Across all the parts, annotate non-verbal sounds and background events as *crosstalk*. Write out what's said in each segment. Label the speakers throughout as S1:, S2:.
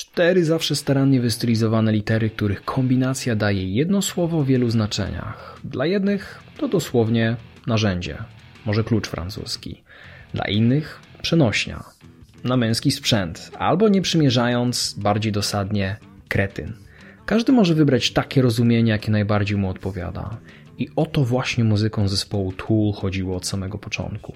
S1: Cztery zawsze starannie wystylizowane litery, których kombinacja daje jedno słowo w wielu znaczeniach. Dla jednych to dosłownie narzędzie, może klucz francuski. Dla innych przenośnia, na męski sprzęt, albo nie przymierzając, bardziej dosadnie, kretyn. Każdy może wybrać takie rozumienie, jakie najbardziej mu odpowiada. I o to właśnie muzyką zespołu Tool chodziło od samego początku.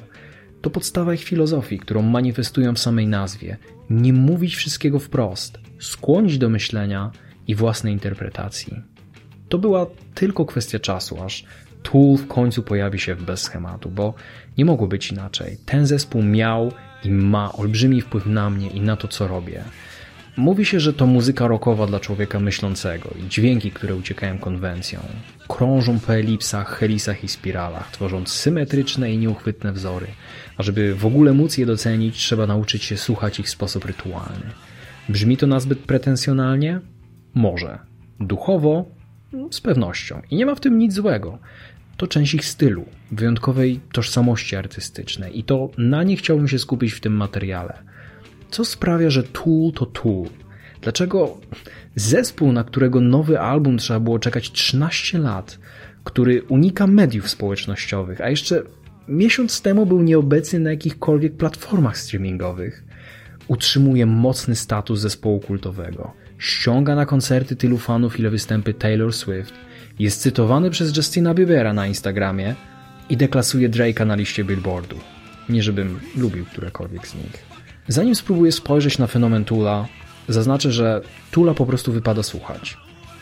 S1: To podstawa ich filozofii, którą manifestują w samej nazwie. Nie mówić wszystkiego wprost, skłonić do myślenia i własnej interpretacji. To była tylko kwestia czasu, aż Tool w końcu pojawi się bez schematu, bo nie mogło być inaczej. Ten zespół miał i ma olbrzymi wpływ na mnie i na to, co robię. Mówi się, że to muzyka rockowa dla człowieka myślącego i dźwięki, które uciekają konwencją. Krążą po elipsach, helisach i spiralach, tworząc symetryczne i nieuchwytne wzory. A żeby w ogóle móc je docenić, trzeba nauczyć się słuchać ich w sposób rytualny. Brzmi to nazbyt pretensjonalnie? Może. Duchowo? Z pewnością. I nie ma w tym nic złego. To część ich stylu, wyjątkowej tożsamości artystycznej i to na nie chciałbym się skupić w tym materiale. Co sprawia, że Tool to Tool? Dlaczego zespół, na którego nowy album trzeba było czekać 13 lat, który unika mediów społecznościowych, a jeszcze miesiąc temu był nieobecny na jakichkolwiek platformach streamingowych, utrzymuje mocny status zespołu kultowego, ściąga na koncerty tylu fanów, ile występy Taylor Swift, jest cytowany przez Justina Biebera na Instagramie i deklasuje Drake'a na liście Billboardu. Nie żebym lubił którekolwiek z nich. Zanim spróbuję spojrzeć na fenomen Tula, zaznaczę, że Tula po prostu wypada słuchać.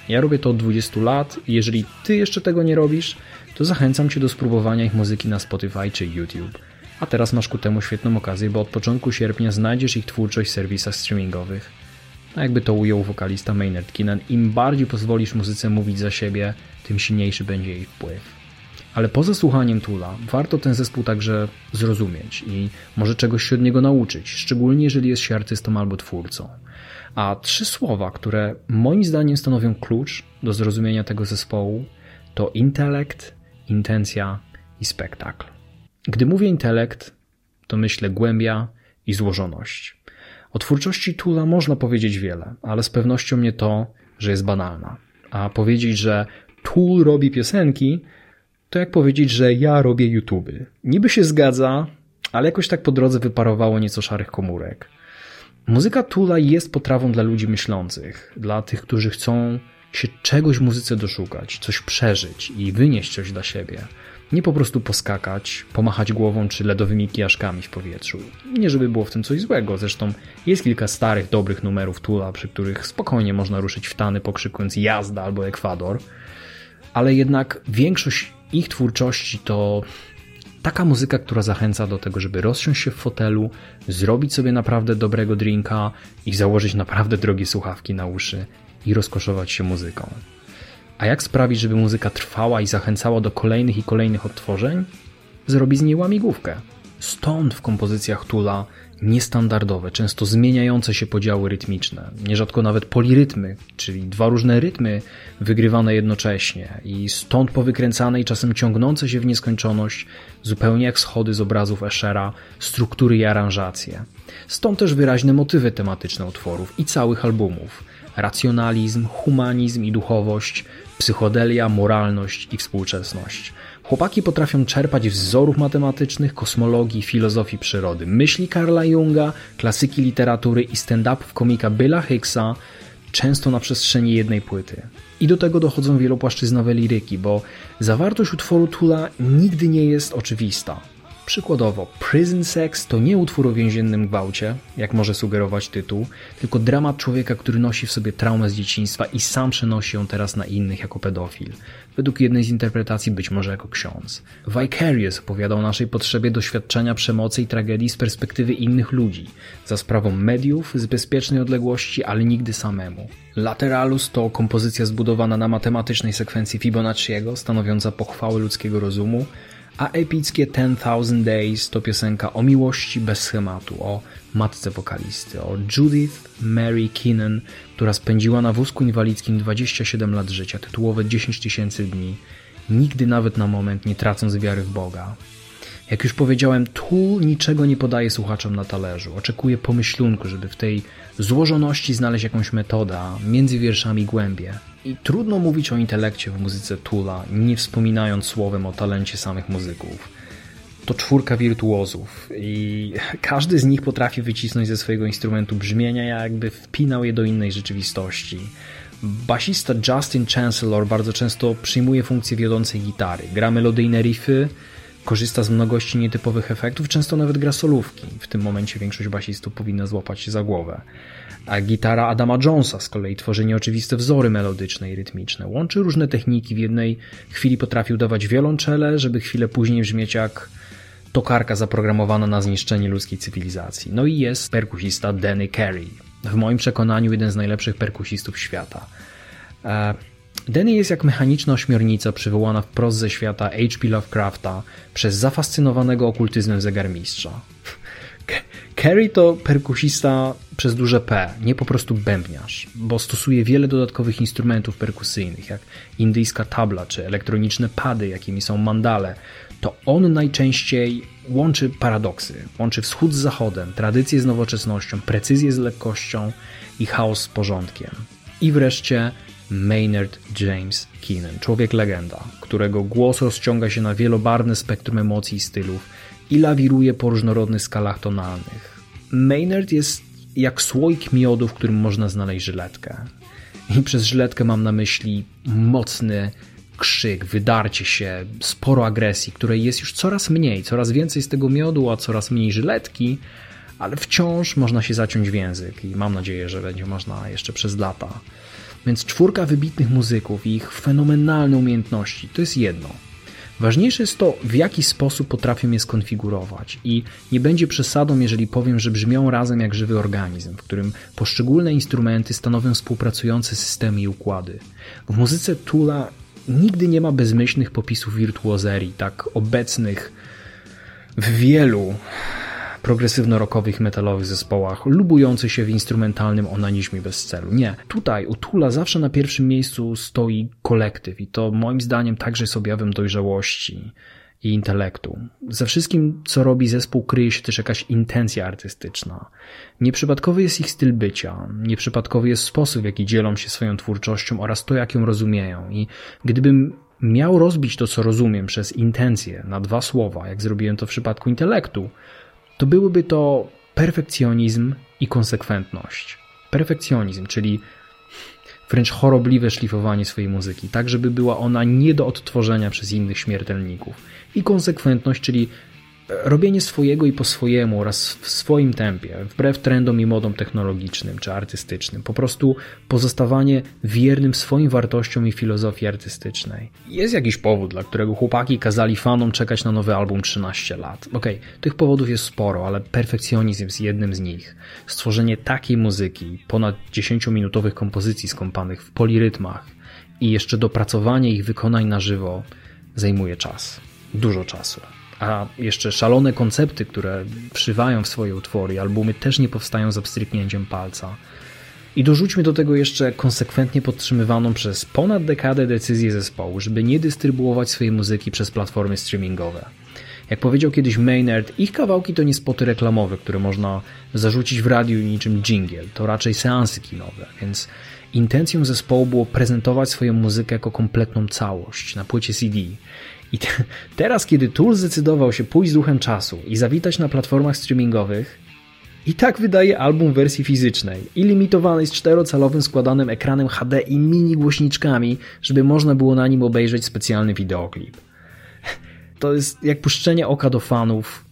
S1: Ja robię to od 20 lat i jeżeli ty jeszcze tego nie robisz, to zachęcam cię do spróbowania ich muzyki na Spotify czy YouTube. A teraz masz ku temu świetną okazję, bo od początku sierpnia znajdziesz ich twórczość w serwisach streamingowych. A jakby to ujął wokalista Maynard Keenan, im bardziej pozwolisz muzyce mówić za siebie, tym silniejszy będzie jej wpływ. Ale poza słuchaniem Tula warto ten zespół także zrozumieć i może czegoś się od niego nauczyć, szczególnie jeżeli jest się artystą albo twórcą. A trzy słowa, które moim zdaniem stanowią klucz do zrozumienia tego zespołu, to intelekt, intencja i spektakl. Gdy mówię intelekt, to myślę głębia i złożoność. O twórczości Tula można powiedzieć wiele, ale z pewnością nie to, że jest banalna. A powiedzieć, że Tool robi piosenki, to jak powiedzieć, że ja robię YouTube. Niby się zgadza, ale jakoś tak po drodze wyparowało nieco szarych komórek. Muzyka Tula jest potrawą dla ludzi myślących, dla tych, którzy chcą się czegoś muzyce doszukać, coś przeżyć i wynieść coś dla siebie. Nie po prostu poskakać, pomachać głową czy ledowymi kijaszkami w powietrzu. Nie żeby było w tym coś złego, zresztą jest kilka starych, dobrych numerów Tula, przy których spokojnie można ruszyć w tany pokrzykując jazda albo Ekwador, ale jednak większość ich twórczości to taka muzyka, która zachęca do tego, żeby rozsiąść się w fotelu, zrobić sobie naprawdę dobrego drinka i założyć naprawdę drogie słuchawki na uszy i rozkoszować się muzyką. A jak sprawić, żeby muzyka trwała i zachęcała do kolejnych i kolejnych odtworzeń? Zrobić z niej łamigłówkę. Stąd w kompozycjach Tula niestandardowe, często zmieniające się podziały rytmiczne, nierzadko nawet polirytmy, czyli dwa różne rytmy wygrywane jednocześnie i stąd powykręcane i czasem ciągnące się w nieskończoność, zupełnie jak schody z obrazów Eschera, struktury i aranżacje. Stąd też wyraźne motywy tematyczne utworów i całych albumów. Racjonalizm, humanizm i duchowość, psychodelia, moralność i współczesność – Chłopaki potrafią czerpać wzorów matematycznych, kosmologii, filozofii przyrody, myśli Karla Junga, klasyki literatury i stand-upów komika Billa Hicksa, często na przestrzeni jednej płyty. I do tego dochodzą wielopłaszczyznowe liryki, bo zawartość utworu Tula nigdy nie jest oczywista. Przykładowo, Prison Sex to nie utwór o więziennym gwałcie, jak może sugerować tytuł, tylko dramat człowieka, który nosi w sobie traumę z dzieciństwa i sam przenosi ją teraz na innych jako pedofil. Według jednej z interpretacji być może jako ksiądz. Vicarious opowiada o naszej potrzebie doświadczenia przemocy i tragedii z perspektywy innych ludzi, za sprawą mediów, z bezpiecznej odległości, ale nigdy samemu. Lateralus to kompozycja zbudowana na matematycznej sekwencji Fibonacciego, stanowiąca pochwałę ludzkiego rozumu, a epickie 10,000 Days to piosenka o miłości bez schematu, o matce wokalisty, o Judith Mary Keenan, która spędziła na wózku inwalidzkim 27 lat życia, tytułowe 10 tysięcy dni, nigdy nawet na moment nie tracąc wiary w Boga. Jak już powiedziałem, Tool niczego nie podaje słuchaczom na talerzu. Oczekuje pomyślunku, żeby w tej złożoności znaleźć jakąś metodę, między wierszami głębie. I trudno mówić o intelekcie w muzyce Tula, nie wspominając słowem o talencie samych muzyków. To czwórka wirtuozów i *laughs* każdy z nich potrafi wycisnąć ze swojego instrumentu brzmienia, jakby wpinał je do innej rzeczywistości. Basista Justin Chancellor bardzo często przyjmuje funkcję wiodącej gitary, gra melodyjne riffy, korzysta z mnogości nietypowych efektów, często nawet gra solówki. W tym momencie większość basistów powinna złapać się za głowę. A gitara Adama Jonesa z kolei tworzy nieoczywiste wzory melodyczne i rytmiczne. Łączy różne techniki. W jednej chwili potrafił dawać wiolonczele, żeby chwilę później brzmieć jak tokarka zaprogramowana na zniszczenie ludzkiej cywilizacji. No i jest perkusista Danny Carey. W moim przekonaniu jeden z najlepszych perkusistów świata. E, Danny jest jak mechaniczna ośmiornica przywołana wprost ze świata H.P. Lovecrafta przez zafascynowanego okultyzmem zegarmistrza. Carey to perkusista przez duże P, nie po prostu bębniarz, bo stosuje wiele dodatkowych instrumentów perkusyjnych, jak indyjska tabla czy elektroniczne pady, jakimi są mandale. To on najczęściej łączy paradoksy, łączy wschód z zachodem, tradycję z nowoczesnością, precyzję z lekkością i chaos z porządkiem. I wreszcie Maynard James Keenan, człowiek legenda, którego głos rozciąga się na wielobarwne spektrum emocji i stylów i lawiruje po różnorodnych skalach tonalnych. Maynard jest jak słoik miodu, w którym można znaleźć żyletkę. I przez żyletkę mam na myśli mocny krzyk, wydarcie się, sporo agresji, której jest już coraz mniej, coraz więcej z tego miodu, a coraz mniej żyletki, ale wciąż można się zaciąć w język i mam nadzieję, że będzie można jeszcze przez lata. Więc czwórka wybitnych muzyków i ich fenomenalne umiejętności to jest jedno. Ważniejsze jest to, w jaki sposób potrafią je skonfigurować i nie będzie przesadą, jeżeli powiem, że brzmią razem jak żywy organizm, w którym poszczególne instrumenty stanowią współpracujące systemy i układy. W muzyce Tula nigdy nie ma bezmyślnych popisów wirtuozerii, tak obecnych w wielu progresywno-rockowych metalowych zespołach, lubujących się w instrumentalnym onanizmie bez celu. Nie. Tutaj u Tula zawsze na pierwszym miejscu stoi kolektyw i to moim zdaniem także jest objawem dojrzałości i intelektu. Ze wszystkim, co robi zespół, kryje się też jakaś intencja artystyczna. Nieprzypadkowy jest ich styl bycia, nieprzypadkowy jest sposób, w jaki dzielą się swoją twórczością oraz to, jak ją rozumieją. I gdybym miał rozbić to, co rozumiem, przez intencję na dwa słowa, jak zrobiłem to w przypadku intelektu, to byłyby to perfekcjonizm i konsekwentność. Perfekcjonizm, czyli wręcz chorobliwe szlifowanie swojej muzyki, tak żeby była ona nie do odtworzenia przez innych śmiertelników. I konsekwentność, czyli robienie swojego i po swojemu oraz w swoim tempie, wbrew trendom i modom technologicznym czy artystycznym. Po prostu pozostawanie wiernym swoim wartościom i filozofii artystycznej. Jest jakiś powód, dla którego chłopaki kazali fanom czekać na nowy album 13 lat. Okej, okay, tych powodów jest sporo, ale perfekcjonizm jest jednym z nich. Stworzenie takiej muzyki, ponad 10-minutowych kompozycji skąpanych w polirytmach i jeszcze dopracowanie ich wykonań na żywo zajmuje czas. Dużo czasu a jeszcze szalone koncepty, które przywają w swoje utwory, albumy też nie powstają za pstryknięciem palca. I dorzućmy do tego jeszcze konsekwentnie podtrzymywaną przez ponad dekadę decyzję zespołu, żeby nie dystrybuować swojej muzyki przez platformy streamingowe. Jak powiedział kiedyś Maynard, ich kawałki to nie spoty reklamowe, które można zarzucić w radiu niczym jingle, to raczej seansy kinowe, więc intencją zespołu było prezentować swoją muzykę jako kompletną całość na płycie CD i te, teraz, kiedy Tool zdecydował się pójść z duchem czasu i zawitać na platformach streamingowych, i tak wydaje album w wersji fizycznej i limitowanej z czterocalowym składanym ekranem HD i mini głośniczkami, żeby można było na nim obejrzeć specjalny wideoklip. *laughs* To jest jak puszczenie oka do fanów.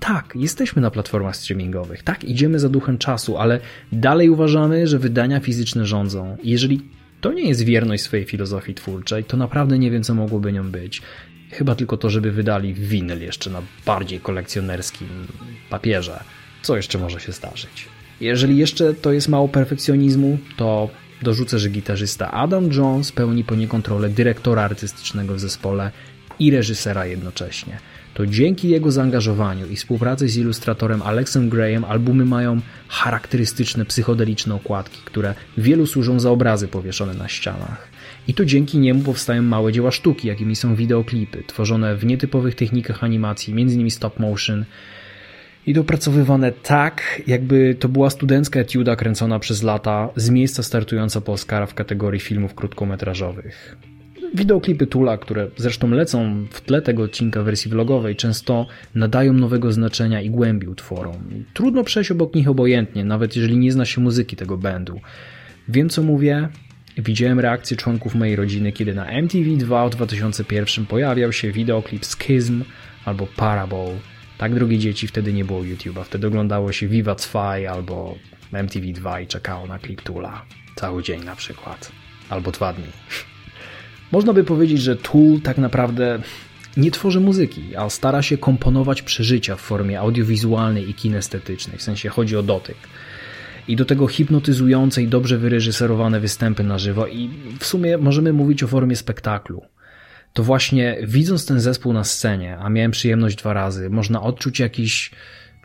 S1: Tak, jesteśmy na platformach streamingowych, tak, idziemy za duchem czasu, ale dalej uważamy, że wydania fizyczne rządzą. I jeżeli to nie jest wierność swojej filozofii twórczej, to naprawdę nie wiem, co mogłoby nią być. Chyba tylko to, żeby wydali winyl jeszcze na bardziej kolekcjonerskim papierze. Co jeszcze może się zdarzyć? Jeżeli jeszcze to jest mało perfekcjonizmu, to dorzucę, że gitarzysta Adam Jones pełni poniekąd rolę dyrektora artystycznego w zespole i reżysera jednocześnie. to dzięki jego zaangażowaniu i współpracy z ilustratorem Alexem Grayem albumy mają charakterystyczne psychodeliczne okładki, które wielu służą za obrazy powieszone na ścianach. I to dzięki niemu powstają małe dzieła sztuki, jakimi są wideoklipy, tworzone w nietypowych technikach animacji, m.in. stop motion, i dopracowywane tak, jakby to była studencka etiuda kręcona przez lata z miejsca startująca po Oscara w kategorii filmów krótkometrażowych. Wideoklipy Tula, które zresztą lecą w tle tego odcinka wersji vlogowej, często nadają nowego znaczenia i głębi utworom. Trudno przejść obok nich obojętnie, nawet jeżeli nie zna się muzyki tego bandu. Wiem co mówię, Widziałem reakcję członków mojej rodziny, kiedy na MTV2 w 2001 pojawiał się wideoklip Schism albo Parable. Tak, drogie dzieci, wtedy nie było YouTube'a. Wtedy oglądało się Viva 2 albo MTV2 i czekało na klip Tula. Cały dzień na przykład. Albo dwa dni. Można by powiedzieć, że Tool tak naprawdę nie tworzy muzyki, a stara się komponować przeżycia w formie audiowizualnej i kinestetycznej. W sensie chodzi o dotyk i do tego hipnotyzujące i dobrze wyreżyserowane występy na żywo i w sumie możemy mówić o formie spektaklu. To właśnie widząc ten zespół na scenie, a miałem przyjemność dwa razy, można odczuć jakiś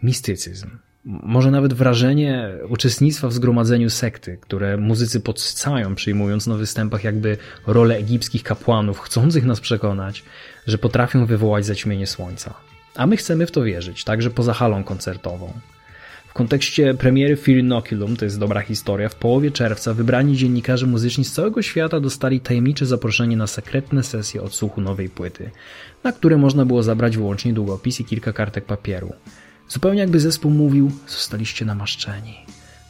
S1: mistycyzm. Może nawet wrażenie uczestnictwa w zgromadzeniu sekty, które muzycy podsycają, przyjmując na występach jakby rolę egipskich kapłanów, chcących nas przekonać, że potrafią wywołać zaćmienie słońca. A my chcemy w to wierzyć, także poza halą koncertową. W kontekście premiery Fear to jest dobra historia, w połowie czerwca wybrani dziennikarze muzyczni z całego świata dostali tajemnicze zaproszenie na sekretne sesje odsłuchu nowej płyty, na które można było zabrać wyłącznie długopis i kilka kartek papieru. Zupełnie jakby zespół mówił, zostaliście namaszczeni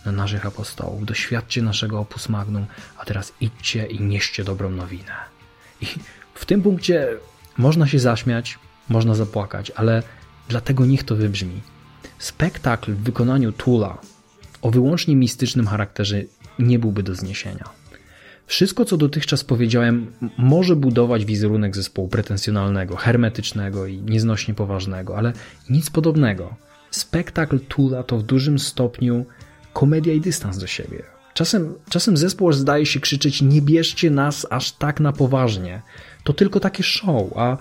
S1: na naszych apostołów, doświadczcie naszego opus magnum, a teraz idźcie i nieście dobrą nowinę. I w tym punkcie można się zaśmiać, można zapłakać, ale dlatego niech to wybrzmi. Spektakl w wykonaniu Tula o wyłącznie mistycznym charakterze nie byłby do zniesienia. Wszystko, co dotychczas powiedziałem, może budować wizerunek zespołu pretensjonalnego, hermetycznego i nieznośnie poważnego, ale nic podobnego. Spektakl Tula to w dużym stopniu komedia i dystans do siebie. Czasem, czasem zespół zdaje się krzyczeć: Nie bierzcie nas aż tak na poważnie. To tylko takie show, a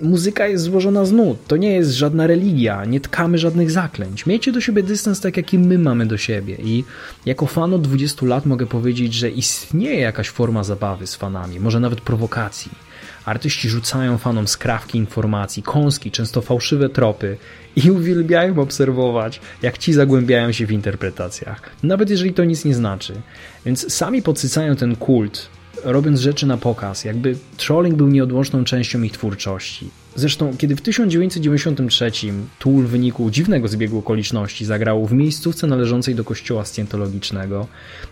S1: muzyka jest złożona z nut. To nie jest żadna religia, nie tkamy żadnych zaklęć. Miejcie do siebie dystans tak, jaki my mamy do siebie. I jako fan od 20 lat mogę powiedzieć, że istnieje jakaś forma zabawy z fanami, może nawet prowokacji. Artyści rzucają fanom skrawki informacji, kąski, często fałszywe tropy i *laughs* uwielbiają obserwować, jak ci zagłębiają się w interpretacjach, nawet jeżeli to nic nie znaczy. Więc sami podsycają ten kult, robiąc rzeczy na pokaz, jakby trolling był nieodłączną częścią ich twórczości. Zresztą, kiedy w 1993 Tool w wyniku dziwnego zbiegu okoliczności zagrał w miejscówce należącej do kościoła scjentologicznego,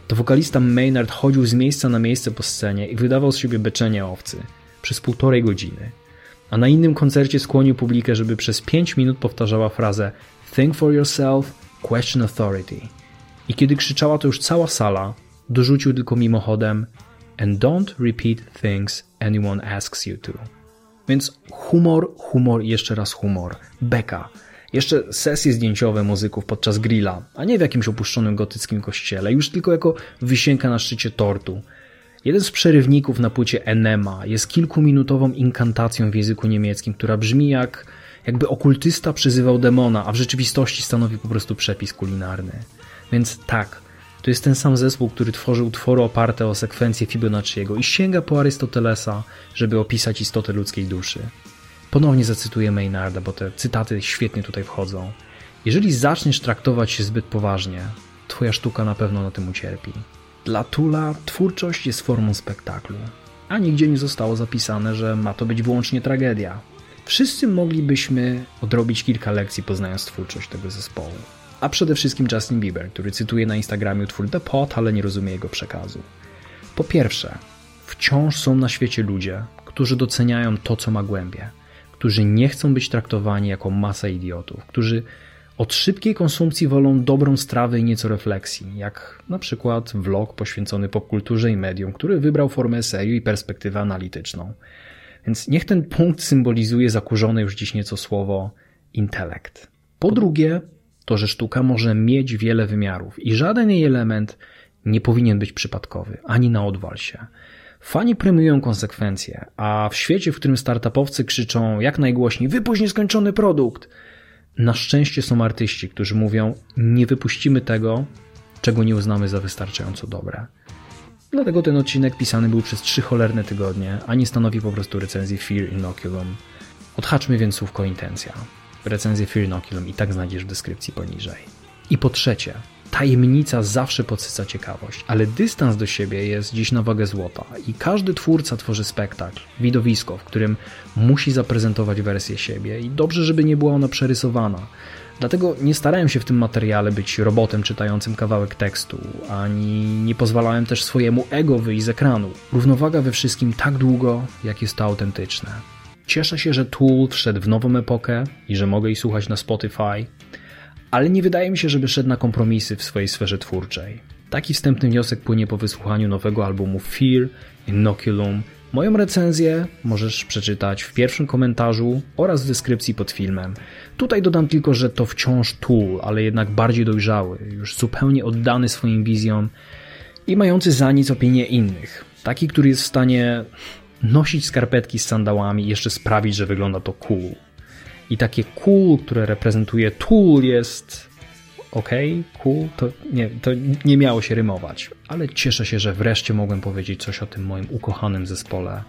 S1: to wokalista Maynard chodził z miejsca na miejsce po scenie i wydawał z siebie beczenie owcy przez półtorej godziny. A na innym koncercie skłonił publikę, żeby przez 5 minut powtarzała frazę Think for yourself, question authority. I kiedy krzyczała to już cała sala, dorzucił tylko mimochodem and don't repeat things anyone asks you to. Więc humor, humor jeszcze raz humor. Beka. Jeszcze sesje zdjęciowe muzyków podczas grilla, a nie w jakimś opuszczonym gotyckim kościele, już tylko jako wisienka na szczycie tortu. Jeden z przerywników na płycie Enema jest kilkuminutową inkantacją w języku niemieckim, która brzmi jak jakby okultysta przyzywał demona, a w rzeczywistości stanowi po prostu przepis kulinarny. Więc tak, to jest ten sam zespół, który tworzył utwory oparte o sekwencję Fibonacciego i sięga po Arystotelesa, żeby opisać istotę ludzkiej duszy. Ponownie zacytuję Maynarda, bo te cytaty świetnie tutaj wchodzą. Jeżeli zaczniesz traktować się zbyt poważnie, twoja sztuka na pewno na tym ucierpi. Dla Tula twórczość jest formą spektaklu, a nigdzie nie zostało zapisane, że ma to być wyłącznie tragedia. Wszyscy moglibyśmy odrobić kilka lekcji poznając twórczość tego zespołu a przede wszystkim Justin Bieber, który cytuje na Instagramie utwór The Pot, ale nie rozumie jego przekazu. Po pierwsze, wciąż są na świecie ludzie, którzy doceniają to, co ma głębie, którzy nie chcą być traktowani jako masa idiotów, którzy od szybkiej konsumpcji wolą dobrą strawę i nieco refleksji, jak na przykład vlog poświęcony popkulturze i mediom, który wybrał formę eseju i perspektywę analityczną. Więc niech ten punkt symbolizuje zakurzone już dziś nieco słowo intelekt. Po drugie, to, że sztuka może mieć wiele wymiarów i żaden jej element nie powinien być przypadkowy, ani na odwal się. Fani premiują konsekwencje, a w świecie, w którym startupowcy krzyczą jak najgłośniej wypuść nieskończony produkt, na szczęście są artyści, którzy mówią nie wypuścimy tego, czego nie uznamy za wystarczająco dobre. Dlatego ten odcinek pisany był przez trzy cholerne tygodnie, a nie stanowi po prostu recenzji Fear Inoculum. Odhaczmy więc słówko intencja. Recenzję Fear Inoculum i tak znajdziesz w deskrypcji poniżej. I po trzecie, tajemnica zawsze podsyca ciekawość, ale dystans do siebie jest dziś na wagę złota i każdy twórca tworzy spektakl, widowisko, w którym musi zaprezentować wersję siebie i dobrze, żeby nie była ona przerysowana. Dlatego nie starałem się w tym materiale być robotem czytającym kawałek tekstu, ani nie pozwalałem też swojemu ego wyjść z ekranu. Równowaga we wszystkim tak długo, jak jest to autentyczne. Cieszę się, że Tool wszedł w nową epokę i że mogę jej słuchać na Spotify, ale nie wydaje mi się, żeby szedł na kompromisy w swojej sferze twórczej. Taki wstępny wniosek płynie po wysłuchaniu nowego albumu Fear, Inoculum. Moją recenzję możesz przeczytać w pierwszym komentarzu oraz w deskrypcji pod filmem. Tutaj dodam tylko, że to wciąż Tool, ale jednak bardziej dojrzały, już zupełnie oddany swoim wizjom i mający za nic opinię innych. Taki, który jest w stanie nosić skarpetki z sandałami i jeszcze sprawić, że wygląda to cool. I takie cool, które reprezentuje tool jest ok, cool, to nie, to nie miało się rymować. Ale cieszę się, że wreszcie mogłem powiedzieć coś o tym moim ukochanym zespole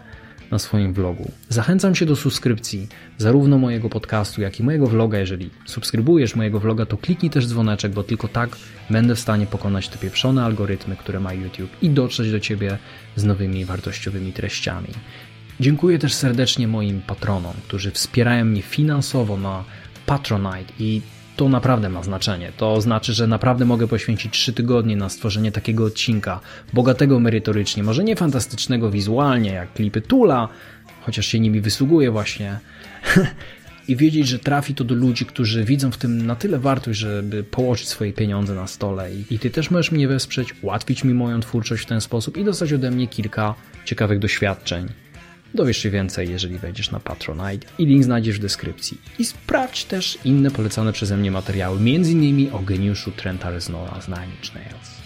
S1: na swoim vlogu. Zachęcam się do subskrypcji zarówno mojego podcastu, jak i mojego vloga. Jeżeli subskrybujesz mojego vloga, to kliknij też dzwoneczek, bo tylko tak będę w stanie pokonać te pieprzone algorytmy, które ma YouTube i dotrzeć do Ciebie z nowymi wartościowymi treściami. Dziękuję też serdecznie moim patronom, którzy wspierają mnie finansowo na Patronite i to naprawdę ma znaczenie. To znaczy, że naprawdę mogę poświęcić 3 tygodnie na stworzenie takiego odcinka, bogatego merytorycznie, może nie fantastycznego wizualnie, jak klipy Tula, chociaż się nimi wysługuje właśnie. *laughs* I wiedzieć, że trafi to do ludzi, którzy widzą w tym na tyle wartość, żeby położyć swoje pieniądze na stole. I, ty też możesz mnie wesprzeć, ułatwić mi moją twórczość w ten sposób i dostać ode mnie kilka ciekawych doświadczeń. Dowiesz się więcej, jeżeli wejdziesz na Patronite i link znajdziesz w deskrypcji. I sprawdź też inne polecane przeze mnie materiały, m.in. o geniuszu Trenta Reznora z Nine Inch Nails.